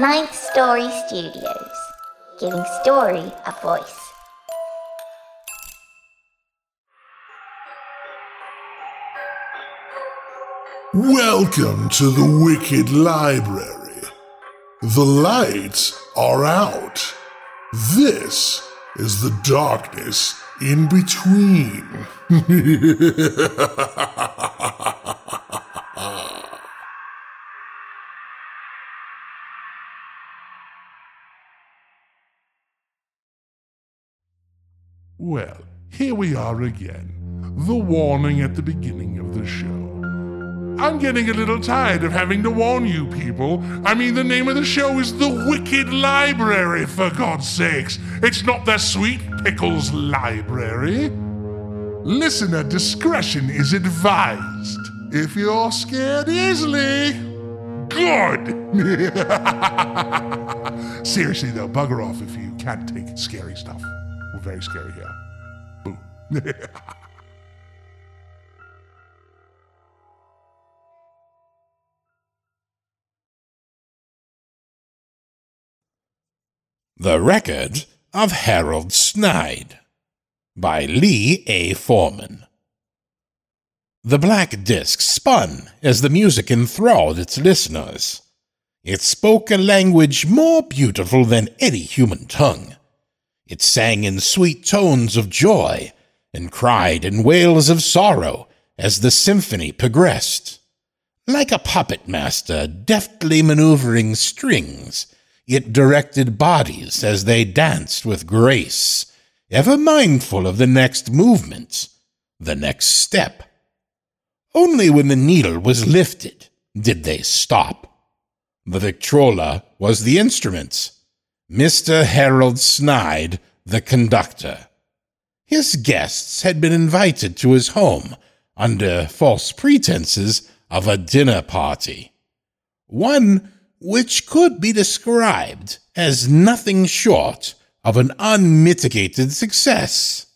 Ninth Story Studios, giving story a voice. Welcome to the Wicked Library. The lights are out. This is the darkness in between. we are again. The warning at the beginning of the show. I'm getting a little tired of having to warn you people. I mean, the name of the show is The Wicked Library, for God's sakes. It's not the Sweet Pickles Library. Listener discretion is advised. If you're scared easily, good. Seriously, though, bugger off if you can't take scary stuff. We're very scary here. Boo. The Record of Harold Snyde by Lee A. Forman. The black disc spun as the music enthralled its listeners. It spoke a language more beautiful than any human tongue. It sang in sweet tones of joy and cried in wails of sorrow as the symphony progressed. Like a puppet master deftly maneuvering strings, it directed bodies as they danced with grace, ever mindful of the next movement, the next step. Only when the needle was lifted did they stop. The Victrola was the instrument, Mr. Harold Snyde the conductor. His guests had been invited to his home under false pretenses of a dinner party. One which could be described as nothing short of an unmitigated success.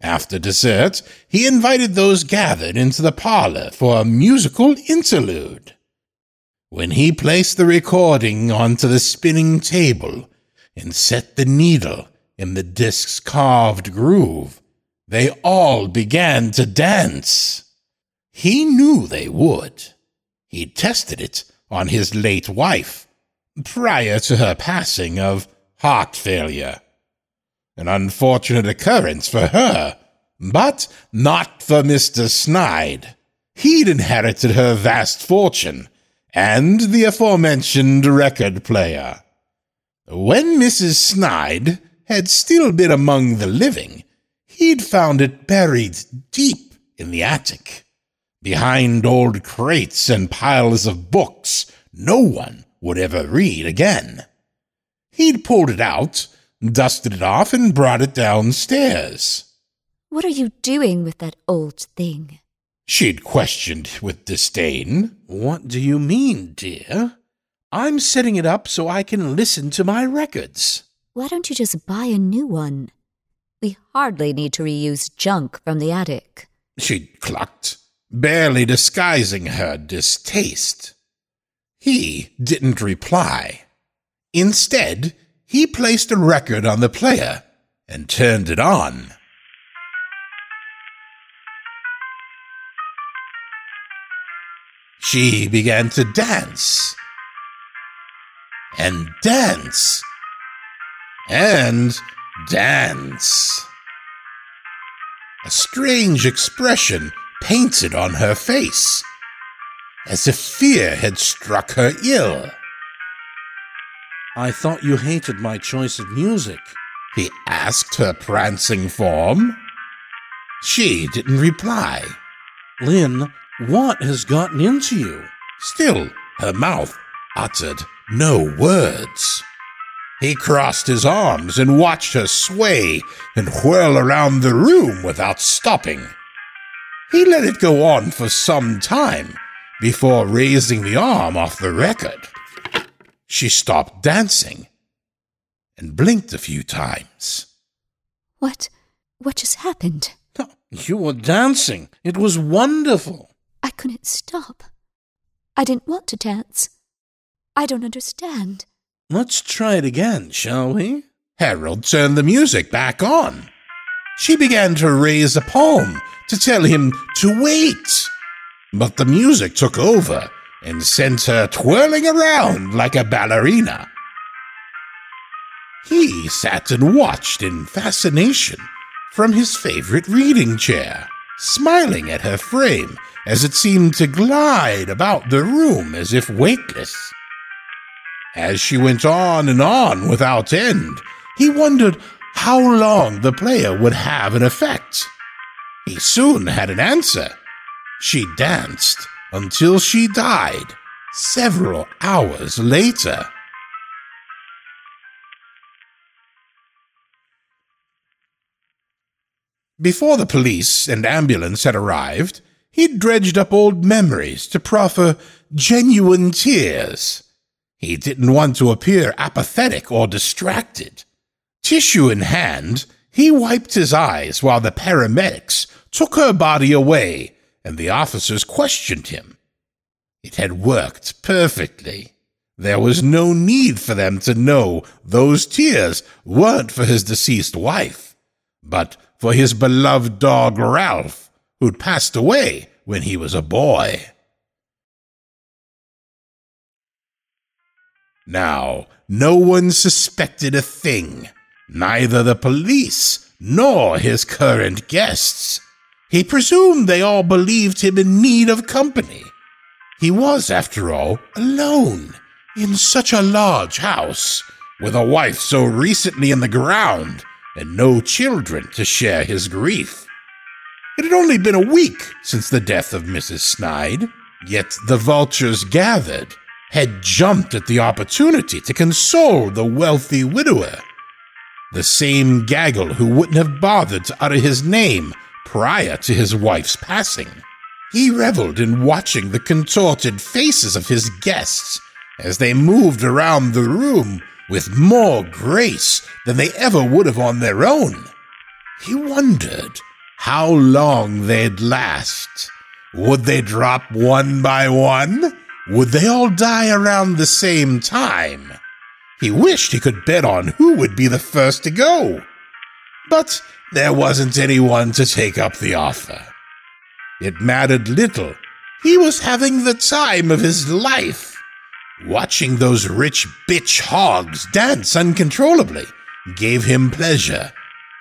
After dessert, he invited those gathered into the parlor for a musical interlude. When he placed the recording onto the spinning table and set the needle in the disc's carved groove, they all began to dance. He knew they would. He tested it on his late wife prior to her passing of heart failure. An unfortunate occurrence for her, but not for Mr. Snyde. He'd inherited her vast fortune and the aforementioned record player. When Mrs. Snyde had still been among the living, he'd found it buried deep in the attic behind old crates and piles of books no one would ever read again. He'd pulled it out, dusted it off, and brought it downstairs. What are you doing with that old thing? She'd questioned with disdain. What do you mean, dear? I'm setting it up so I can listen to my records. Why don't you just buy a new one? We hardly need to reuse junk from the attic. She'd clucked, barely disguising her distaste. He didn't reply. Instead, he placed a record on the player and turned it on. She began to dance and dance and dance. A strange expression painted on her face, as if fear had struck her ill. I thought you hated my choice of music. He asked her prancing form. She didn't reply. Lynn, what has gotten into you? Still, her mouth uttered no words. He crossed his arms and watched her sway and whirl around the room without stopping. He let it go on for some time before raising the arm off the record. She stopped dancing and blinked a few times. What? What just happened? You were dancing. It was wonderful. I couldn't stop. I didn't want to dance. I don't understand. Let's try it again, shall we? Harold turned the music back on. She began to raise a palm to tell him to wait. But the music took over and sent her twirling around like a ballerina. He sat and watched in fascination from his favorite reading chair, smiling at her frame as it seemed to glide about the room as if weightless. As she went on and on without end, he wondered how long the player would have an effect. He soon had an answer. She danced until she died several hours later. Before the police and ambulance had arrived, he'd dredged up old memories to proffer genuine tears. He didn't want to appear apathetic or distracted. Tissue in hand, he wiped his eyes while the paramedics took her body away and the officers questioned him. It had worked perfectly. There was no need for them to know those tears weren't for his deceased wife, but for his beloved dog Ralph, who'd passed away when he was a boy. Now, no one suspected a thing, neither the police nor his current guests. He presumed they all believed him in need of company. He was, after all, alone in such a large house, with a wife so recently in the ground and no children to share his grief. It had only been a week since the death of Mrs. Snyde, yet the vultures gathered had jumped at the opportunity to console the wealthy widower. The same gaggle who wouldn't have bothered to utter his name prior to his wife's passing. He reveled in watching the contorted faces of his guests as they moved around the room with more grace than they ever would have on their own. He wondered how long they'd last. Would they drop one by one? Would they all die around the same time? He wished he could bet on who would be the first to go. But there wasn't anyone to take up the offer. It mattered little. He was having the time of his life. Watching those rich bitch hogs dance uncontrollably gave him pleasure,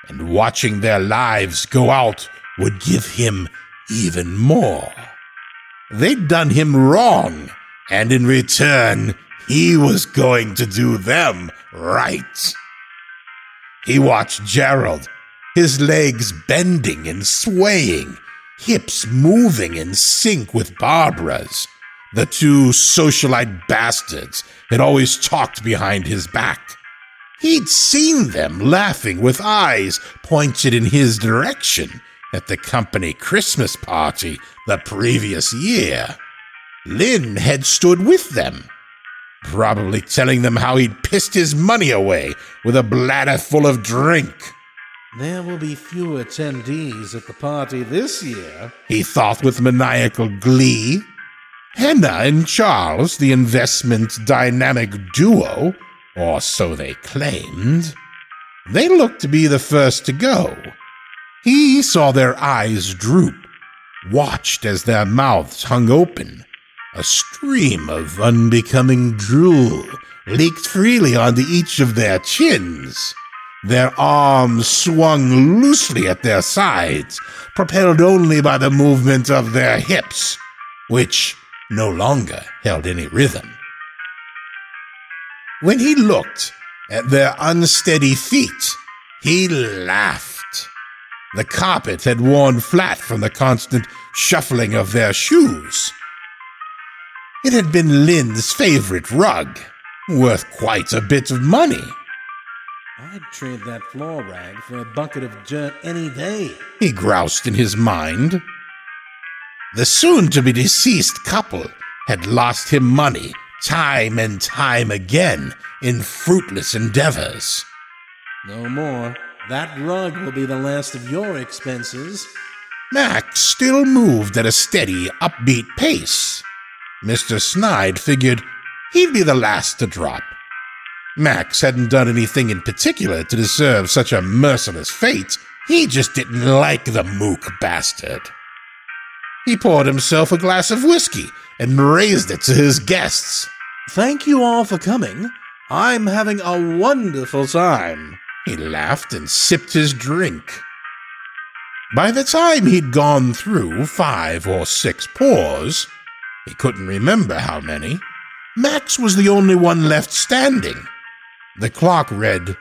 and watching their lives go out would give him even more. They'd done him wrong, and in return, he was going to do them right. He watched Gerald, his legs bending and swaying, hips moving in sync with Barbara's. The two socialite bastards had always talked behind his back. He'd seen them laughing with eyes pointed in his direction at the company Christmas party the previous year. Lynn had stood with them, probably telling them how he'd pissed his money away with a bladder full of drink. There will be few attendees at the party this year, he thought with maniacal glee. Henna and Charles, the investment dynamic duo, or so they claimed, they looked to be the first to go. He saw their eyes droop, watched as their mouths hung open. A stream of unbecoming drool leaked freely onto each of their chins. Their arms swung loosely at their sides, propelled only by the movement of their hips, which no longer held any rhythm. When he looked at their unsteady feet, he laughed. The carpet had worn flat from the constant shuffling of their shoes. It had been Lynn's favorite rug, worth quite a bit of money. I'd trade that floor rag for a bucket of dirt any day. He groused in his mind. The soon to be deceased couple had lost him money time and time again in fruitless endeavors. No more. That rug will be the last of your expenses. Max still moved at a steady, upbeat pace. Mr. Snyde figured he'd be the last to drop. Max hadn't done anything in particular to deserve such a merciless fate. He just didn't like the mook bastard. He poured himself a glass of whiskey and raised it to his guests. Thank you all for coming. I'm having a wonderful time. He laughed and sipped his drink. By the time he'd gone through five or six pours, he couldn't remember how many, Max was the only one left standing. The clock read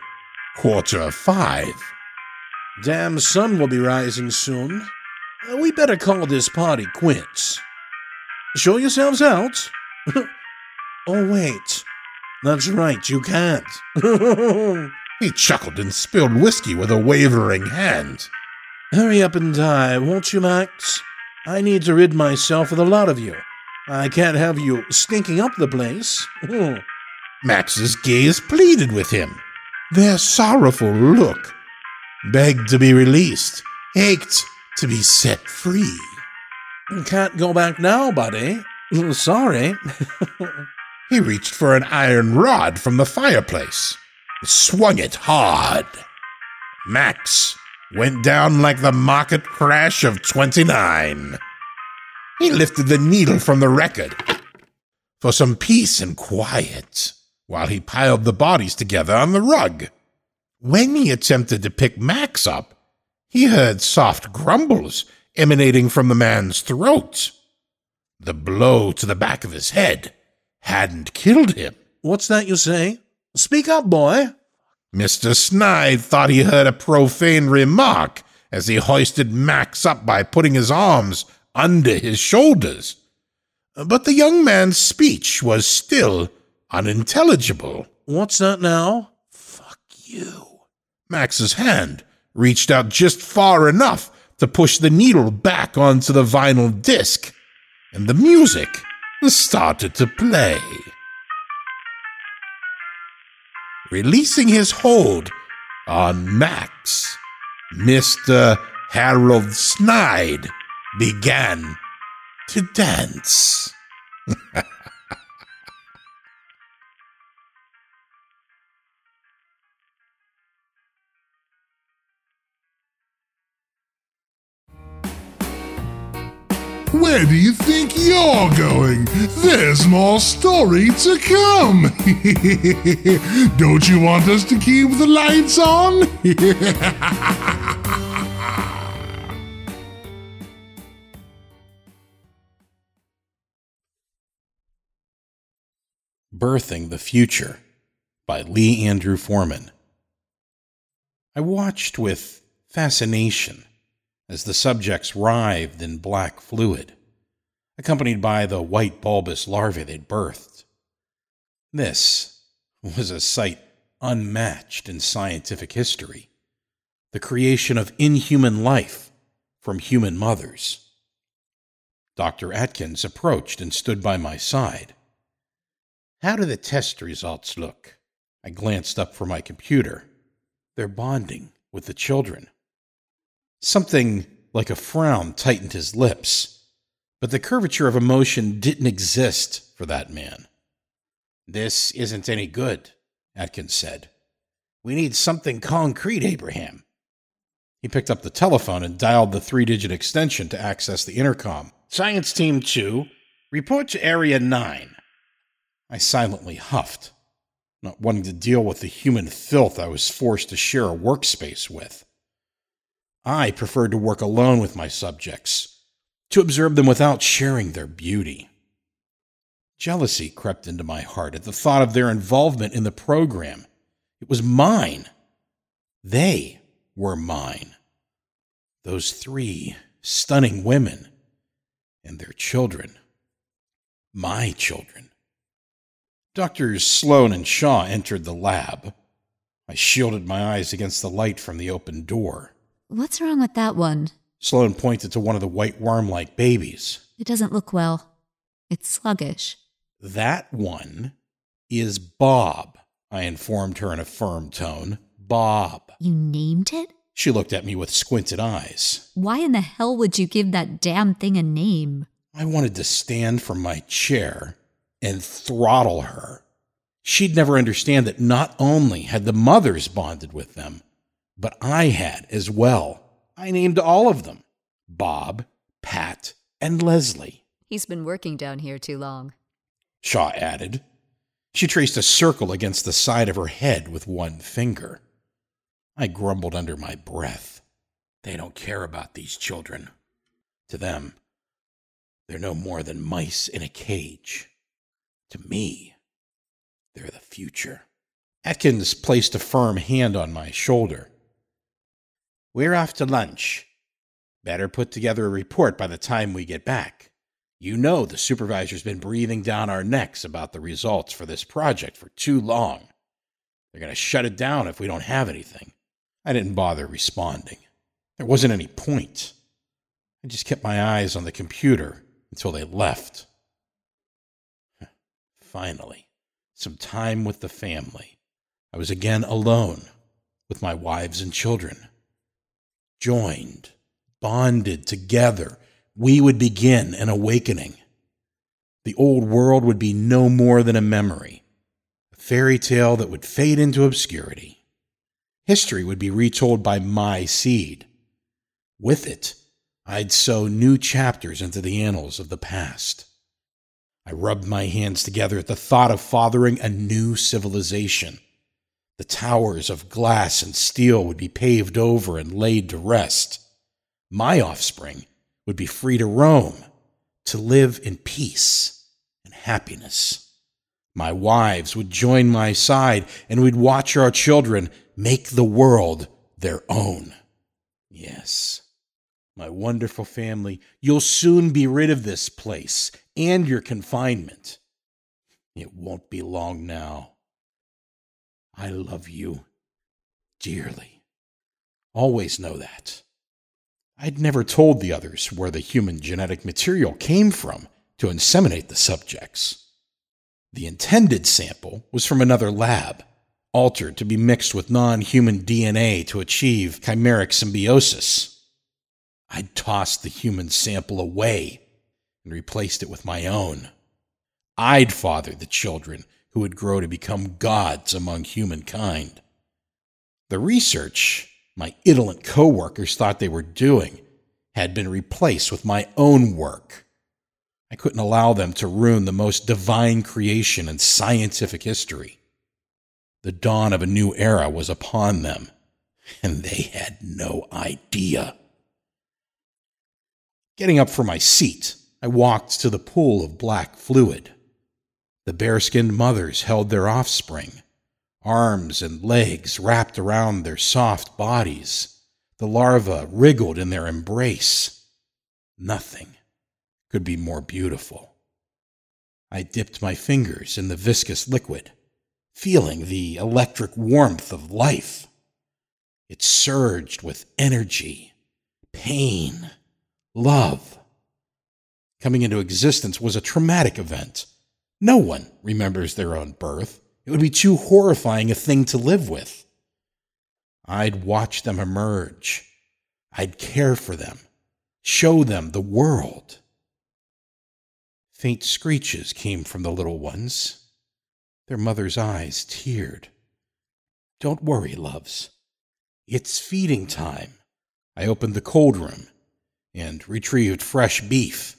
quarter five. Damn sun will be rising soon. Uh, We better call this party quits. Show yourselves out. oh, wait. That's right, you can't. He chuckled and spilled whiskey with a wavering hand. Hurry up and die, won't you, Max? I need to rid myself of the lot of you. I can't have you stinking up the place. Hmm. Max's gaze pleaded with him. Their sorrowful look begged to be released, ached to be set free. Can't go back now, buddy. Sorry. He reached for an iron rod from the fireplace, swung it hard. Max went down like the market crash of 29. He lifted the needle from the record for some peace and quiet while he piled the bodies together on the rug. When he attempted to pick Max up, he heard soft grumbles emanating from the man's throat. The blow to the back of his head hadn't killed him. What's that you say? Speak up, boy. Mr. Snyde thought he heard a profane remark as he hoisted Max up by putting his arms under his shoulders. But the young man's speech was still unintelligible. What's that now? Fuck you. Max's hand reached out just far enough to push the needle back onto the vinyl disc, and the music started to play. Releasing his hold on Max, Mr. Harold Snyde began to dance. Where do you think you're going? There's more story to come. Don't you want us to keep the lights on? Birthing the Future by Lee Andrew Forman. I watched with fascination as the subjects writhed in black fluid, accompanied by the white bulbous larvae they'd birthed. This was a sight unmatched in scientific history the creation of inhuman life from human mothers. Dr. Atkins approached and stood by my side. How do the test results look? I glanced up from my computer. They're bonding with the children. Something like a frown tightened his lips, but the curvature of emotion didn't exist for that man. This isn't any good, Atkins said. We need something concrete, Abraham. He picked up the telephone and dialed the three digit extension to access the intercom. Science Team 2, report to Area 9. I silently huffed, not wanting to deal with the human filth I was forced to share a workspace with. I preferred to work alone with my subjects, to observe them without sharing their beauty. Jealousy crept into my heart at the thought of their involvement in the program. It was mine. They were mine. Those three stunning women and their children. My children. Doctors Sloan and Shaw entered the lab. I shielded my eyes against the light from the open door. What's wrong with that one? Sloan pointed to one of the white worm like babies. It doesn't look well. It's sluggish. That one is Bob, I informed her in a firm tone. Bob. You named it? She looked at me with squinted eyes. Why in the hell would you give that damn thing a name? I wanted to stand from my chair and throttle her. She'd never understand that not only had the mothers bonded with them, but I had as well. I named all of them Bob, Pat, and Leslie. He's been working down here too long. Shaw added. She traced a circle against the side of her head with one finger. I grumbled under my breath. They don't care about these children. To them, they're no more than mice in a cage. To me, they're the future. Atkins placed a firm hand on my shoulder. We're off to lunch. Better put together a report by the time we get back. You know the supervisor's been breathing down our necks about the results for this project for too long. They're going to shut it down if we don't have anything. I didn't bother responding. There wasn't any point. I just kept my eyes on the computer until they left. Finally, some time with the family. I was again alone with my wives and children. Joined, bonded together, we would begin an awakening. The old world would be no more than a memory, a fairy tale that would fade into obscurity. History would be retold by my seed. With it, I'd sow new chapters into the annals of the past. I rubbed my hands together at the thought of fathering a new civilization. The towers of glass and steel would be paved over and laid to rest. My offspring would be free to roam, to live in peace and happiness. My wives would join my side, and we'd watch our children make the world their own. Yes my wonderful family, you'll soon be rid of this place and your confinement. It won't be long now. I love you dearly. Always know that. I'd never told the others where the human genetic material came from to inseminate the subjects. The intended sample was from another lab, altered to be mixed with non human DNA to achieve chimeric symbiosis. I'd tossed the human sample away and replaced it with my own. I'd father the children who would grow to become gods among humankind. The research my idolent coworkers thought they were doing had been replaced with my own work. I couldn't allow them to ruin the most divine creation in scientific history. The dawn of a new era was upon them, and they had no idea. Getting up from my seat, I walked to the pool of black fluid. The bare-skinned mothers held their offspring, arms and legs wrapped around their soft bodies. The larvae wriggled in their embrace. Nothing could be more beautiful. I dipped my fingers in the viscous liquid, feeling the electric warmth of life. It surged with energy, pain, love. Coming into existence was a traumatic event. No one remembers their own birth. It would be too horrifying a thing to live with. I'd watch them emerge. I'd care for them, show them the world. Faint screeches came from the little ones. Their mother's eyes teared. Don't worry, loves. It's feeding time. I opened the cold room and retrieved fresh beef.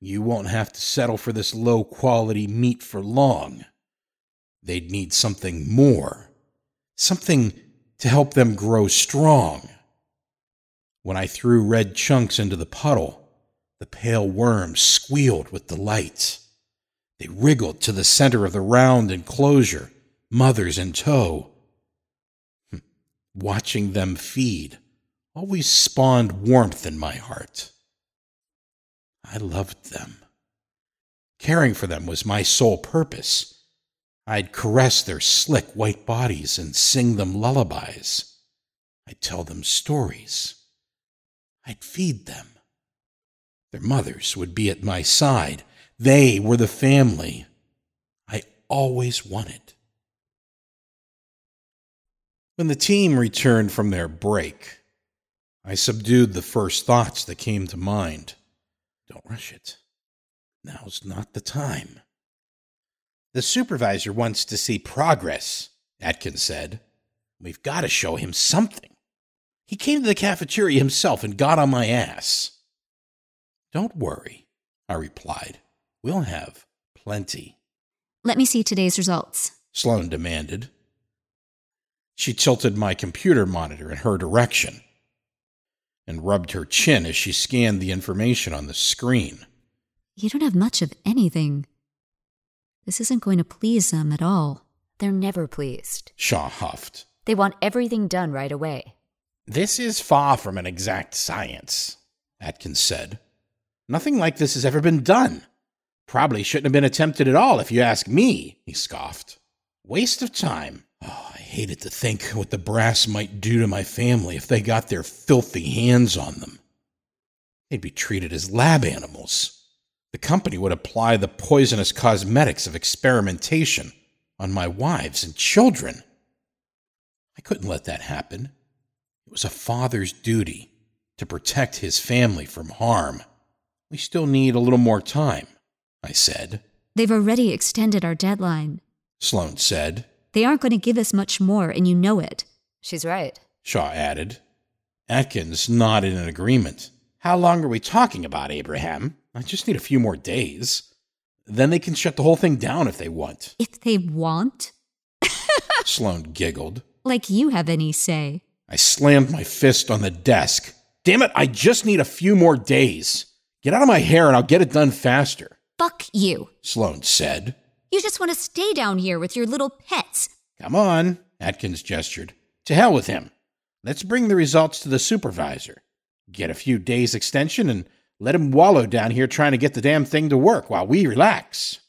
You won't have to settle for this low quality meat for long. They'd need something more, something to help them grow strong. When I threw red chunks into the puddle, the pale worms squealed with delight. They wriggled to the center of the round enclosure, mothers in tow. Hm, watching them feed always spawned warmth in my heart. I loved them. Caring for them was my sole purpose. I'd caress their slick white bodies and sing them lullabies. I'd tell them stories. I'd feed them. Their mothers would be at my side. They were the family I always wanted. When the team returned from their break, I subdued the first thoughts that came to mind. Rush it. Now's not the time. The supervisor wants to see progress, Atkins said. We've got to show him something. He came to the cafeteria himself and got on my ass. Don't worry, I replied. We'll have plenty. Let me see today's results. Sloane demanded. She tilted my computer monitor in her direction and rubbed her chin as she scanned the information on the screen. You don't have much of anything. This isn't going to please them at all. They're never pleased. Shaw huffed. They want everything done right away. This is far from an exact science, Atkins said. Nothing like this has ever been done. Probably shouldn't have been attempted at all, if you ask me, he scoffed. Waste of time. Oh, I hated to think what the brass might do to my family if they got their filthy hands on them. They'd be treated as lab animals. The company would apply the poisonous cosmetics of experimentation on my wives and children. I couldn't let that happen. It was a father's duty to protect his family from harm. We still need a little more time, I said. They've already extended our deadline. Sloane said. They aren't going to give us much more, and you know it. She's right. Shaw added. Atkins nodded in agreement. How long are we talking about, Abraham? I just need a few more days. Then they can shut the whole thing down if they want. If they want? Sloane giggled. Like you have any say. I slammed my fist on the desk. Damn it, I just need a few more days. Get out of my hair and I'll get it done faster, Fuck you. Sloane said. You just want to stay down here with your little pets. Come on, Atkins gestured. To hell with him. Let's bring the results to the supervisor. Get a few days extension and let him wallow down here trying to get the damn thing to work while we relax.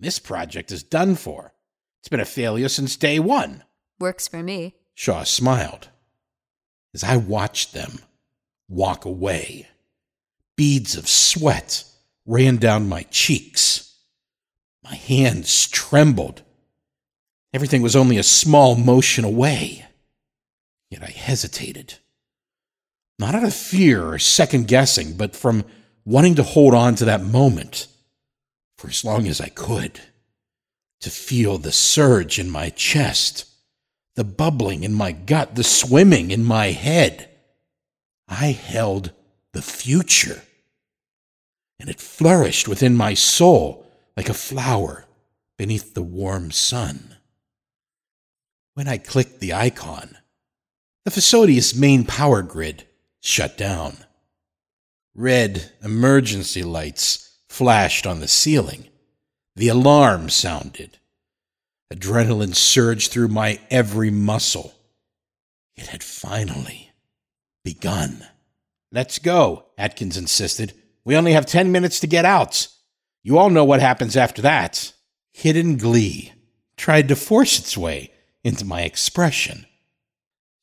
This project is done for. It's been a failure since day one. Works for me. Shaw smiled as I watched them walk away. Beads of sweat ran down my cheeks. My hands trembled. Everything was only a small motion away. Yet I hesitated. Not out of fear or second guessing, but from wanting to hold on to that moment for as long as I could. To feel the surge in my chest, the bubbling in my gut, the swimming in my head. I held the future. And it flourished within my soul like a flower beneath the warm sun. When I clicked the icon, the facility's main power grid shut down. Red emergency lights flashed on the ceiling. The alarm sounded. Adrenaline surged through my every muscle. It had finally begun. Let's go, Atkins insisted. We only have ten minutes to get out. You all know what happens after that. Hidden glee tried to force its way into my expression.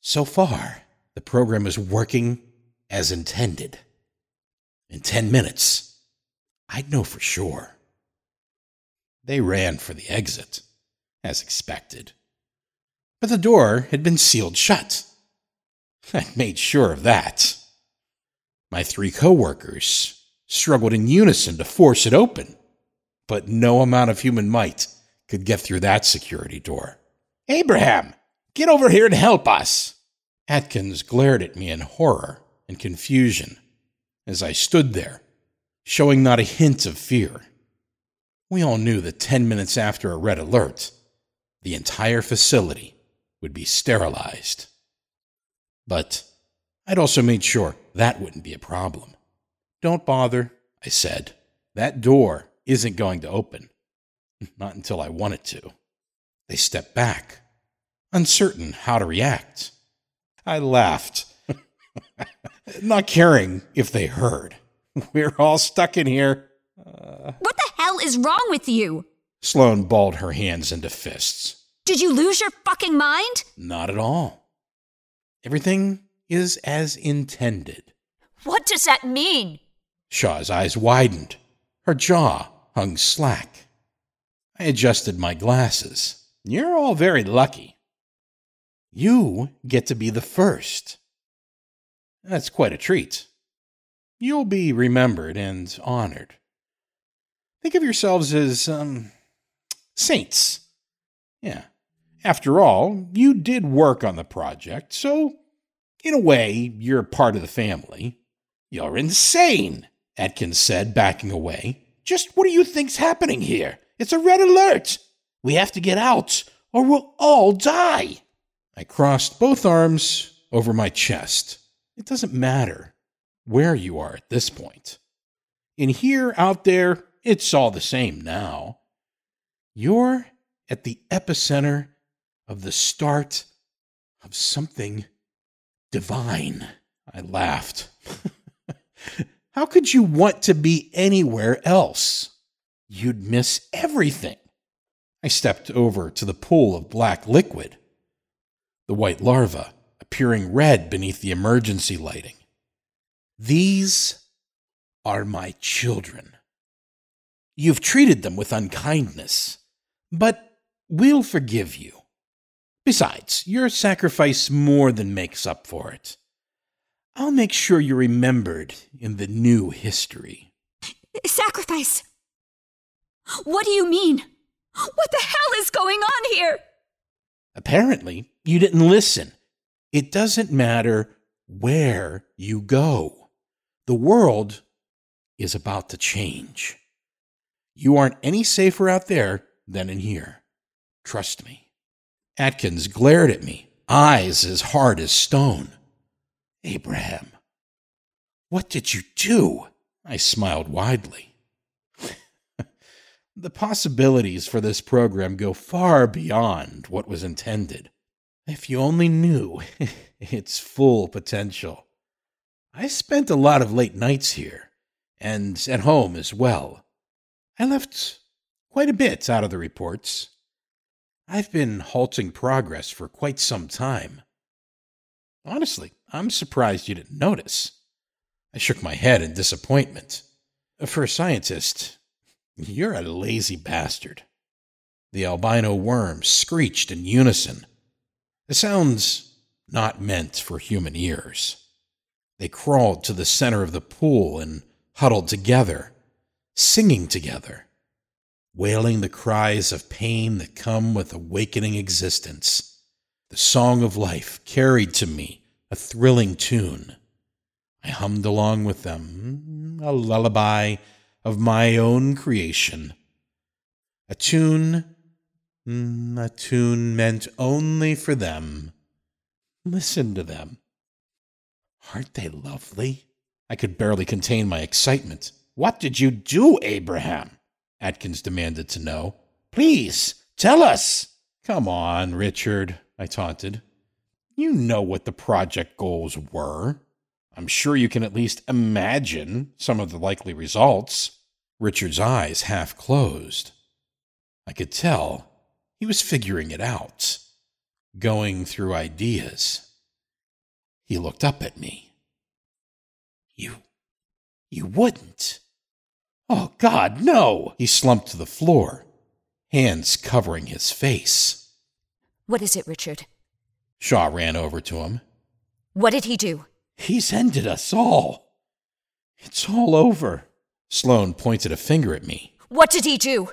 So far, the program is working as intended. In ten minutes, I'd know for sure. They ran for the exit, as expected. But the door had been sealed shut. I made sure of that. My three coworkers struggled in unison to force it open, but no amount of human might could get through that security door. Abraham, get over here and help us! Atkins glared at me in horror and confusion as I stood there, showing not a hint of fear. We all knew that 10 minutes after a red alert, the entire facility would be sterilized. But I'd also made sure that wouldn't be a problem. Don't bother, I said. That door isn't going to open. Not until I want it to. They stepped back, uncertain how to react. I laughed, not caring if they heard. We're all stuck in here. Uh, what the hell is wrong with you? Sloane balled her hands into fists. Did you lose your fucking mind? Not at all. Everything is as intended. What does that mean? Shaw's eyes widened. Her jaw hung slack. I adjusted my glasses. You're all very lucky. You get to be the first. That's quite a treat. You'll be remembered and honored. Think of yourselves as, um, Saints. Yeah. After all, you did work on the project, so in a way, you're part of the family. You're insane, Atkins said, backing away. Just what do you think's happening here? It's a red alert. We have to get out, or we'll all die. I crossed both arms over my chest. It doesn't matter where you are at this point. In here, out there, it's all the same now. You're at the epicenter of the start of something divine. I laughed. How could you want to be anywhere else? You'd miss everything. I stepped over to the pool of black liquid, the white larva appearing red beneath the emergency lighting. These are my children. You've treated them with unkindness, but we'll forgive you. Besides, your sacrifice more than makes up for it. I'll make sure you're remembered in the new history. Sacrifice! What do you mean? What the hell is going on here? Apparently, you didn't listen. It doesn't matter where you go. The world is about to change. You aren't any safer out there than in here. Trust me. Atkins glared at me, eyes as hard as stone. Abraham, what did you do? I smiled widely. the possibilities for this program go far beyond what was intended. If you only knew its full potential. I spent a lot of late nights here, and at home as well. I left quite a bit out of the reports. I've been halting progress for quite some time. Honestly, I'm surprised you didn't notice. I shook my head in disappointment. For a scientist, you're a lazy bastard. The albino worms screeched in unison. The sounds not meant for human ears. They crawled to the center of the pool and huddled together, singing together wailing the cries of pain that come with awakening existence. The song of life carried to me a thrilling tune. I hummed along with them, a lullaby of my own creation. A tune, mm, a tune meant only for them. Listen to them. Aren't they lovely? I could barely contain my excitement. What did you do, Abraham? Atkins demanded to know. Please, tell us. Come on, Richard, I taunted. You know what the project goals were. I'm sure you can at least imagine some of the likely results. Richard's eyes half closed. I could tell he was figuring it out, going through ideas. He looked up at me. You. you wouldn't. Oh, God, no! He slumped to the floor, hands covering his face. What is it, Richard? Shaw ran over to him. What did he do? He's ended us all. It's all over. Sloane pointed a finger at me. What did he do?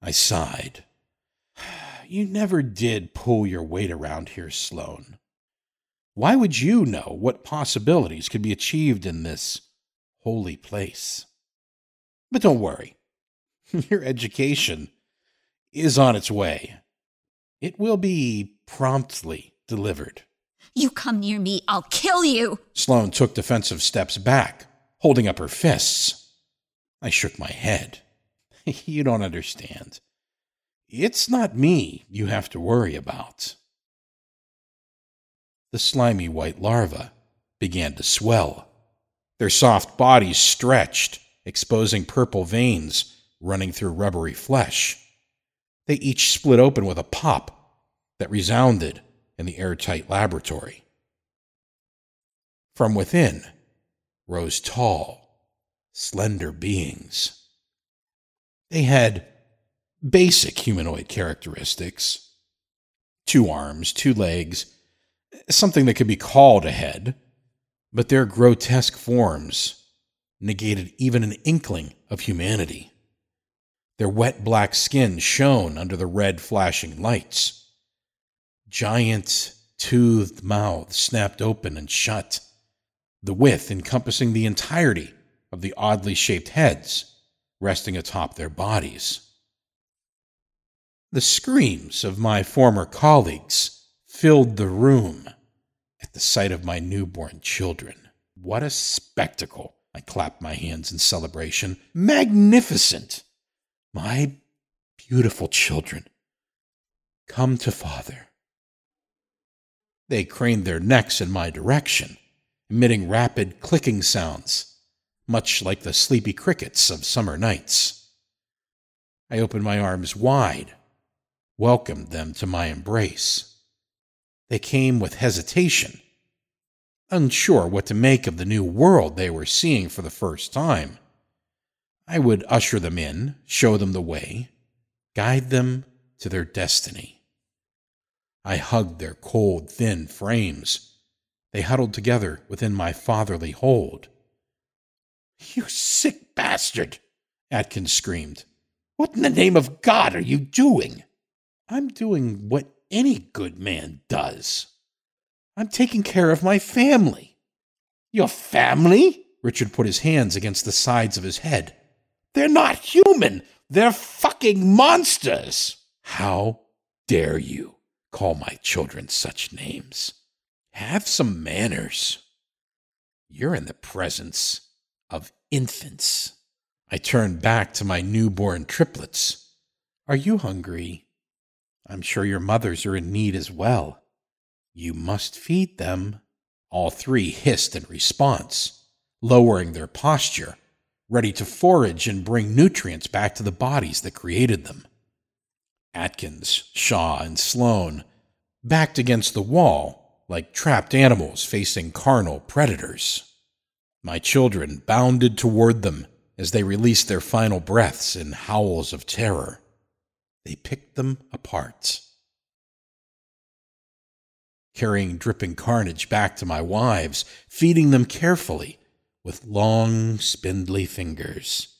I sighed. You never did pull your weight around here, Sloane. Why would you know what possibilities could be achieved in this holy place? But don't worry, your education is on its way. It will be promptly delivered. You come near me, I'll kill you. Sloane took defensive steps back, holding up her fists. I shook my head. you don't understand. It's not me you have to worry about. The slimy white larvae began to swell. Their soft bodies stretched, exposing purple veins running through rubbery flesh. They each split open with a pop that resounded in the airtight laboratory. From within rose tall, slender beings. They had basic humanoid characteristics two arms, two legs, something that could be called a head, but their grotesque forms negated even an inkling of humanity. Their wet black skin shone under the red flashing lights. Giant, toothed mouth snapped open and shut, the width encompassing the entirety of the oddly shaped heads resting atop their bodies. The screams of my former colleagues filled the room at the sight of my newborn children. What a spectacle! I clapped my hands in celebration. Magnificent! My beautiful children, come to father. They craned their necks in my direction, emitting rapid clicking sounds, much like the sleepy crickets of summer nights. I opened my arms wide, welcomed them to my embrace. They came with hesitation, unsure what to make of the new world they were seeing for the first time. I would usher them in, show them the way, guide them to their destiny. I hugged their cold, thin frames. They huddled together within my fatherly hold. You sick bastard! Atkins screamed. What in the name of God are you doing? I'm doing what any good man does. I'm taking care of my family. Your family? Richard put his hands against the sides of his head. They're not human. They're fucking monsters. How dare you call my children such names? Have some manners. You're in the presence of infants. I turned back to my newborn triplets. Are you hungry? I'm sure your mothers are in need as well. You must feed them. All three hissed in response, lowering their posture ready to forage and bring nutrients back to the bodies that created them. Atkins, Shaw, and Sloane backed against the wall like trapped animals facing carnal predators. My children bounded toward them as they released their final breaths in howls of terror. They picked them apart. Carrying dripping carnage back to my wives, feeding them carefully, with long, spindly fingers.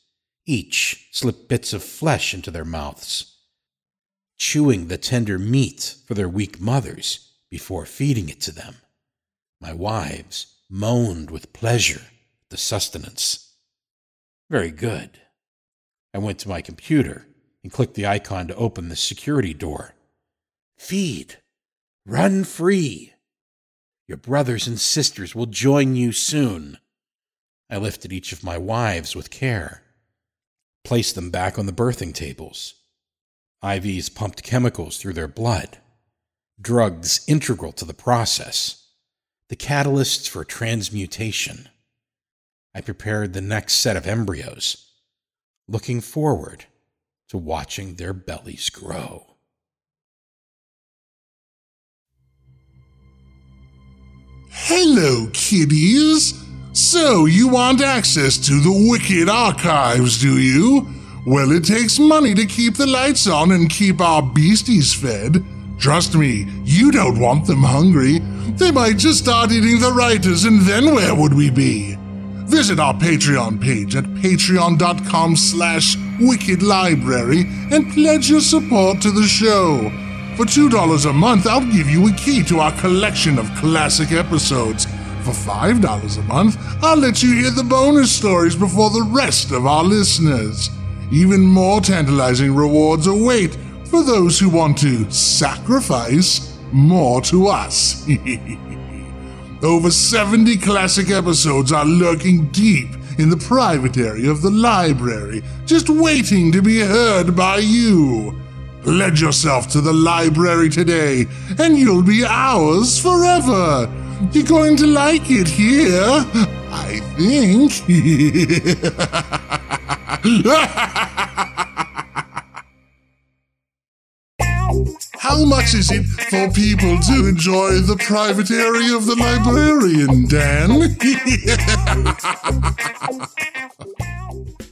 Each slipped bits of flesh into their mouths, chewing the tender meat for their weak mothers before feeding it to them. My wives moaned with pleasure at the sustenance. Very good. I went to my computer and clicked the icon to open the security door. Feed. Run free. Your brothers and sisters will join you soon. I lifted each of my wives with care, placed them back on the birthing tables. IVs pumped chemicals through their blood, drugs integral to the process, the catalysts for transmutation. I prepared the next set of embryos, looking forward to watching their bellies grow. Hello, kiddies! So, you want access to the Wicked Archives, do you? Well, it takes money to keep the lights on and keep our beasties fed. Trust me, you don't want them hungry. They might just start eating the writers, and then where would we be? Visit our Patreon page at patreon.com slash wickedlibrary and pledge your support to the show. For $2 a month, I'll give you a key to our collection of classic episodes for $5 a month, I'll let you hear the bonus stories before the rest of our listeners. Even more tantalizing rewards await for those who want to sacrifice more to us. Over 70 classic episodes are lurking deep in the private area of the library, just waiting to be heard by you. Pledge yourself to the library today, and you'll be ours forever. You're going to like it here, I think. How much is it for people to enjoy the private area of the librarian, Dan?